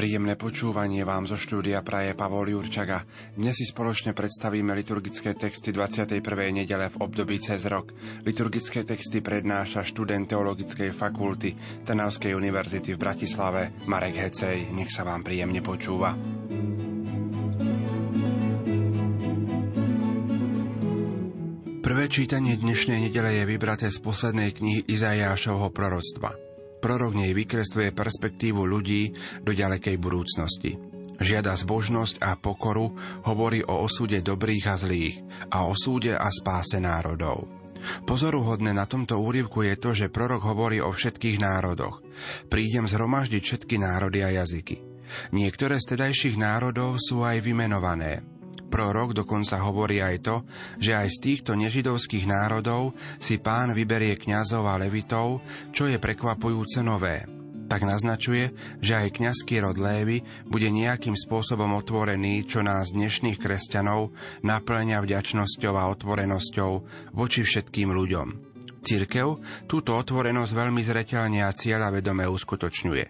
Príjemné počúvanie vám zo štúdia praje Pavol Jurčaga. Dnes si spoločne predstavíme liturgické texty 21. nedele v období cez rok. Liturgické texty prednáša študent Teologickej fakulty Trnavskej univerzity v Bratislave Marek Hecej. Nech sa vám príjemne počúva. Prvé čítanie dnešnej nedele je vybraté z poslednej knihy Izajášovho proroctva. Prorok nej vykresluje perspektívu ľudí do ďalekej budúcnosti. Žiada zbožnosť a pokoru, hovorí o osude dobrých a zlých a o súde a spáse národov. Pozoruhodné na tomto úryvku je to, že prorok hovorí o všetkých národoch. Prídem zhromaždiť všetky národy a jazyky. Niektoré z tedajších národov sú aj vymenované. Prorok dokonca hovorí aj to, že aj z týchto nežidovských národov si pán vyberie kňazov a levitov, čo je prekvapujúce nové. Tak naznačuje, že aj kňazský rod Lévy bude nejakým spôsobom otvorený, čo nás dnešných kresťanov naplňa vďačnosťou a otvorenosťou voči všetkým ľuďom. Církev túto otvorenosť veľmi zreteľne a cieľavedome uskutočňuje.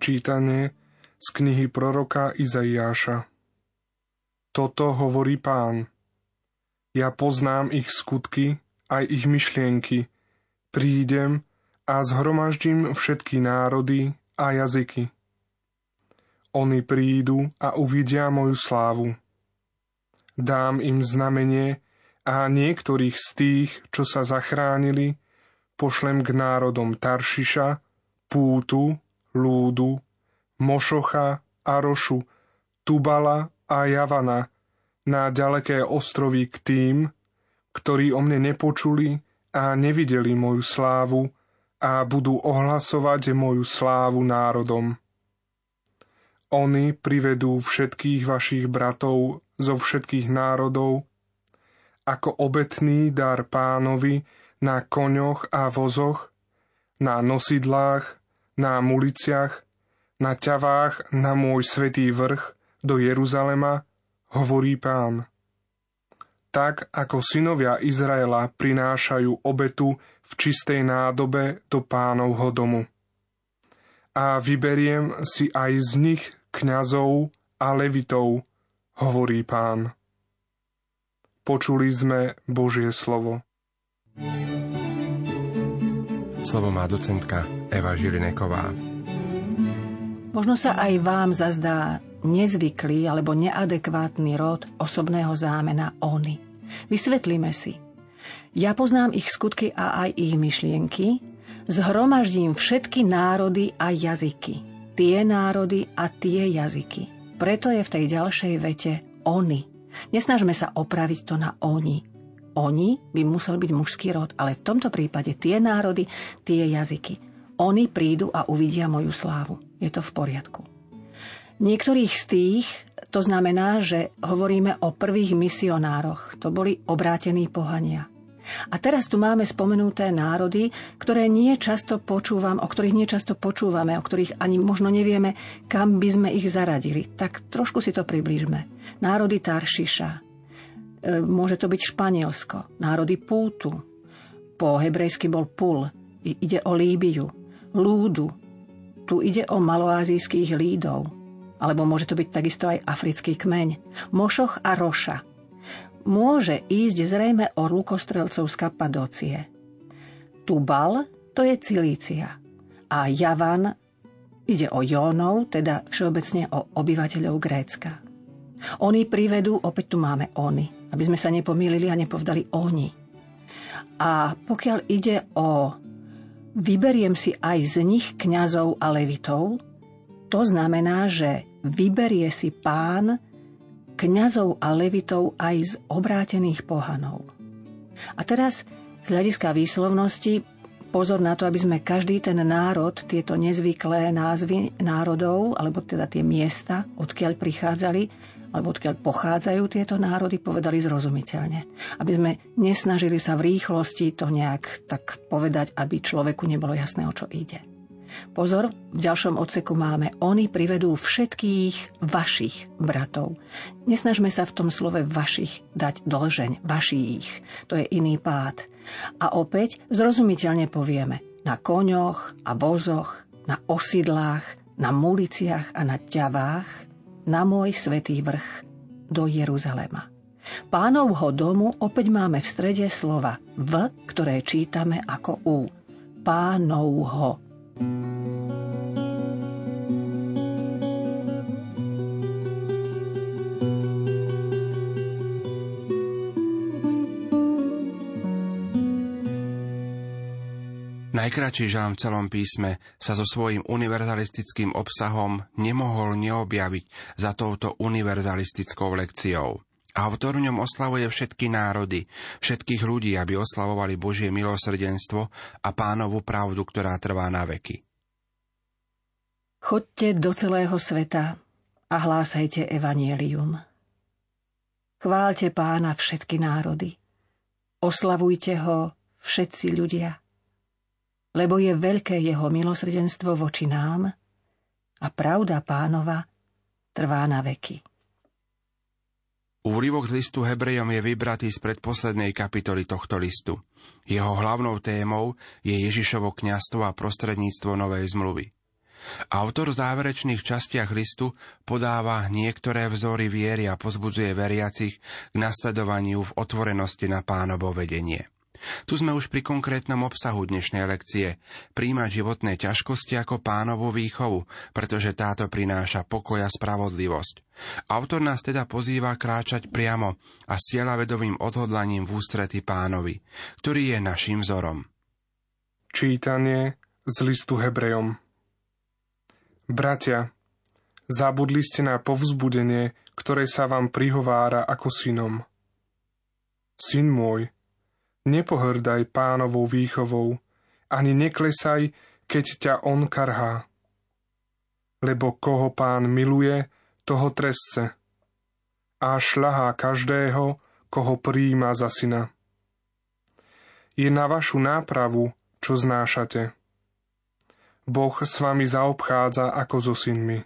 Čítanie z knihy proroka Izaiáša toto hovorí pán. Ja poznám ich skutky, aj ich myšlienky. Prídem a zhromaždím všetky národy a jazyky. Oni prídu a uvidia moju slávu. Dám im znamenie a niektorých z tých, čo sa zachránili, pošlem k národom Taršiša, Pútu, Lúdu, Mošocha, Arošu, Tubala a Javana na ďaleké ostrovy k tým, ktorí o mne nepočuli a nevideli moju slávu a budú ohlasovať moju slávu národom. Oni privedú všetkých vašich bratov zo všetkých národov ako obetný dar pánovi na koňoch a vozoch, na nosidlách, na muliciach, na ťavách na môj svetý vrch, do Jeruzalema, hovorí pán. Tak ako synovia Izraela prinášajú obetu v čistej nádobe do pánovho domu. A vyberiem si aj z nich kňazov a levitov, hovorí pán. Počuli sme Božie slovo. Slovo má docentka Eva Žilineková. Možno sa aj vám zazdá nezvyklý alebo neadekvátny rod osobného zámena oni. Vysvetlíme si. Ja poznám ich skutky a aj ich myšlienky, zhromaždím všetky národy a jazyky. Tie národy a tie jazyky. Preto je v tej ďalšej vete oni. Nesnažme sa opraviť to na oni. Oni by musel byť mužský rod, ale v tomto prípade tie národy, tie jazyky. Oni prídu a uvidia moju slávu. Je to v poriadku. Niektorých z tých to znamená, že hovoríme o prvých misionároch. To boli obrátení pohania. A teraz tu máme spomenuté národy, ktoré nie často počúvam, o ktorých nie často počúvame, o ktorých ani možno nevieme, kam by sme ich zaradili. Tak trošku si to približme. Národy Taršiša. E, môže to byť Španielsko. Národy Pútu. Po hebrejsky bol Pul. Ide o Líbiu. Lúdu. Tu ide o maloázijských lídov alebo môže to byť takisto aj africký kmeň, mošoch a roša. Môže ísť zrejme o lukostrelcov z Kapadócie. Tubal to je Cilícia a Javan ide o Jónov, teda všeobecne o obyvateľov Grécka. Oni privedú, opäť tu máme oni, aby sme sa nepomýlili a nepovdali oni. A pokiaľ ide o vyberiem si aj z nich kňazov a levitov, to znamená, že vyberie si pán kňazov a levitov aj z obrátených pohanov. A teraz z hľadiska výslovnosti pozor na to, aby sme každý ten národ, tieto nezvyklé názvy národov, alebo teda tie miesta, odkiaľ prichádzali, alebo odkiaľ pochádzajú tieto národy, povedali zrozumiteľne. Aby sme nesnažili sa v rýchlosti to nejak tak povedať, aby človeku nebolo jasné, o čo ide. Pozor, v ďalšom odseku máme Oni privedú všetkých vašich bratov. Nesnažme sa v tom slove vašich dať dlžeň, vašich. To je iný pád. A opäť zrozumiteľne povieme na koňoch a vozoch, na osidlách, na muliciach a na ťavách, na môj svetý vrch do Jeruzalema. Pánovho domu opäť máme v strede slova v, ktoré čítame ako u. Pánovho. Najkračší žalm v celom písme sa so svojím univerzalistickým obsahom nemohol neobjaviť za touto univerzalistickou lekciou. Autor v ňom oslavuje všetky národy, všetkých ľudí, aby oslavovali Božie milosrdenstvo a pánovú pravdu, ktorá trvá na veky. Chodte do celého sveta a hlásajte evanielium. Chválte pána všetky národy. Oslavujte ho všetci ľudia lebo je veľké jeho milosrdenstvo voči nám a pravda pánova trvá na veky. Úryvok z listu Hebrejom je vybratý z predposlednej kapitoly tohto listu. Jeho hlavnou témou je Ježišovo kňastvo a prostredníctvo Novej zmluvy. Autor v záverečných častiach listu podáva niektoré vzory viery a pozbudzuje veriacich k nasledovaniu v otvorenosti na pánovo vedenie. Tu sme už pri konkrétnom obsahu dnešnej lekcie. Príjmať životné ťažkosti ako pánovú výchovu, pretože táto prináša pokoj a spravodlivosť. Autor nás teda pozýva kráčať priamo a s cieľavedovým odhodlaním v ústrety pánovi, ktorý je našim vzorom. Čítanie z listu Hebrejom Bratia, zabudli ste na povzbudenie, ktoré sa vám prihovára ako synom. Syn môj, Nepohrdaj pánovou výchovou, ani neklesaj, keď ťa on karhá. Lebo koho pán miluje, toho trestce. A šľahá každého, koho príjima za syna. Je na vašu nápravu, čo znášate. Boh s vami zaobchádza ako so synmi.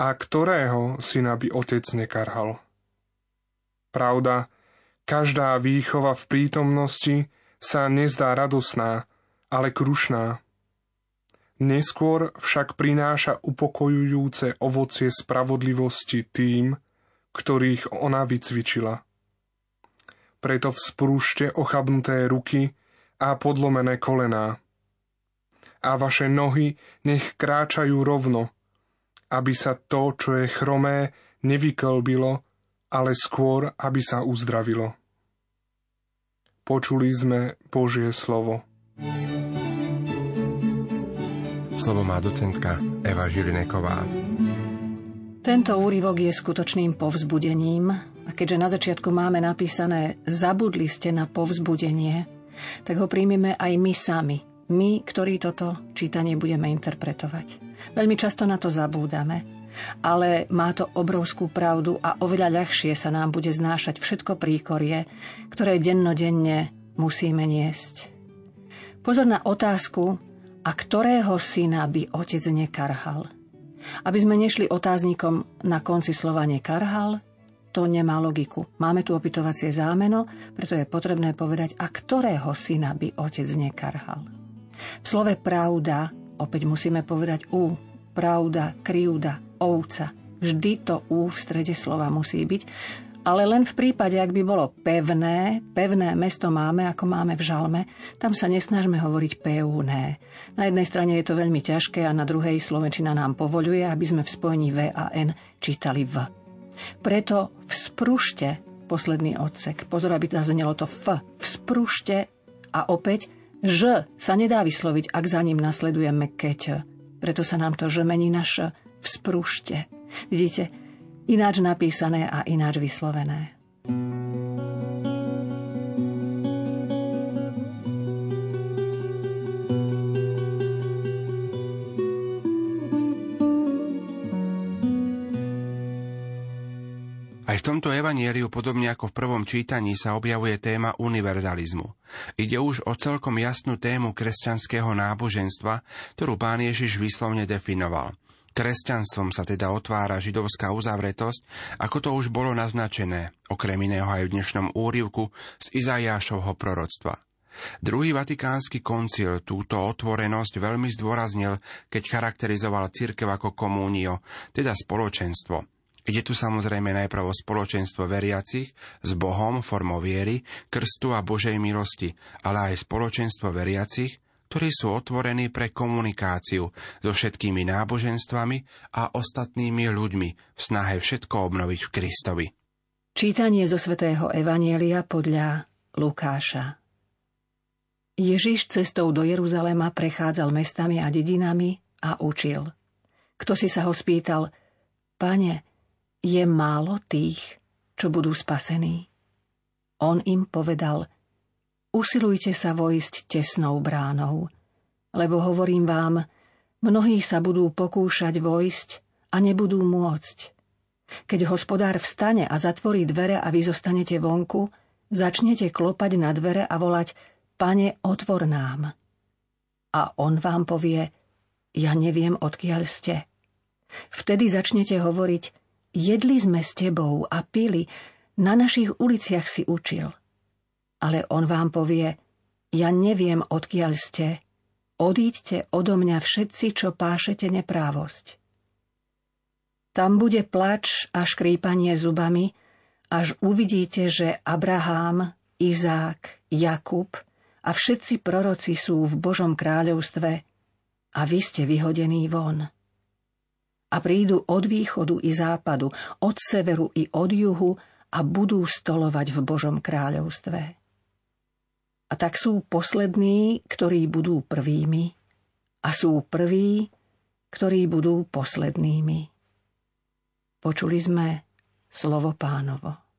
A ktorého syna by otec nekarhal? Pravda, Každá výchova v prítomnosti sa nezdá radosná, ale krušná. Neskôr však prináša upokojujúce ovocie spravodlivosti tým, ktorých ona vycvičila. Preto vzprúšte ochabnuté ruky a podlomené kolená. A vaše nohy nech kráčajú rovno, aby sa to, čo je chromé, nevyklbilo, ale skôr, aby sa uzdravilo. Počuli sme Božie slovo. Slovo má docentka Eva Žilineková. Tento úryvok je skutočným povzbudením a keďže na začiatku máme napísané zabudli ste na povzbudenie, tak ho príjmeme aj my sami, my, ktorí toto čítanie budeme interpretovať. Veľmi často na to zabúdame ale má to obrovskú pravdu a oveľa ľahšie sa nám bude znášať všetko príkorie, ktoré dennodenne musíme niesť. Pozor na otázku, a ktorého syna by otec nekarhal. Aby sme nešli otáznikom na konci slova nekarhal, to nemá logiku. Máme tu opytovacie zámeno, preto je potrebné povedať, a ktorého syna by otec nekarhal. V slove pravda opäť musíme povedať u, pravda, kryúda, ovca. Vždy to U v strede slova musí byť, ale len v prípade, ak by bolo pevné, pevné mesto máme, ako máme v žalme, tam sa nesnažme hovoriť pevné. Na jednej strane je to veľmi ťažké a na druhej Slovenčina nám povoluje, aby sme v spojení V a N čítali V. Preto vzprušte posledný odsek. Pozor, aby to znelo to F. Vzprušte a opäť Ž sa nedá vysloviť, ak za ním nasledujeme keť. Preto sa nám to Ž mení na Š vzprúšte. Vidíte, ináč napísané a ináč vyslovené. Aj v tomto evanieliu, podobne ako v prvom čítaní, sa objavuje téma univerzalizmu. Ide už o celkom jasnú tému kresťanského náboženstva, ktorú pán Ježiš výslovne definoval. Kresťanstvom sa teda otvára židovská uzavretosť, ako to už bolo naznačené, okrem iného aj v dnešnom úrivku z Izajášovho proroctva. Druhý vatikánsky koncil túto otvorenosť veľmi zdôraznil, keď charakterizoval cirkev ako komúnio, teda spoločenstvo. Ide tu samozrejme najprv o spoločenstvo veriacich s Bohom formou viery, krstu a Božej milosti, ale aj spoločenstvo veriacich, ktorí sú otvorení pre komunikáciu so všetkými náboženstvami a ostatnými ľuďmi v snahe všetko obnoviť v Kristovi. Čítanie zo svätého Evanielia podľa Lukáša Ježiš cestou do Jeruzalema prechádzal mestami a dedinami a učil. Kto si sa ho spýtal, pane, je málo tých, čo budú spasení? On im povedal, usilujte sa vojsť tesnou bránou, lebo hovorím vám, mnohí sa budú pokúšať vojsť a nebudú môcť. Keď hospodár vstane a zatvorí dvere a vy zostanete vonku, začnete klopať na dvere a volať Pane, otvor nám. A on vám povie, ja neviem, odkiaľ ste. Vtedy začnete hovoriť, jedli sme s tebou a pili, na našich uliciach si učil. Ale on vám povie, ja neviem, odkiaľ ste, odíďte odo mňa všetci, čo pášete neprávosť. Tam bude plač a škrípanie zubami, až uvidíte, že Abrahám, Izák, Jakub – a všetci proroci sú v Božom kráľovstve a vy ste vyhodení von. A prídu od východu i západu, od severu i od juhu a budú stolovať v Božom kráľovstve. A tak sú poslední, ktorí budú prvými, a sú prví, ktorí budú poslednými. Počuli sme slovo pánovo.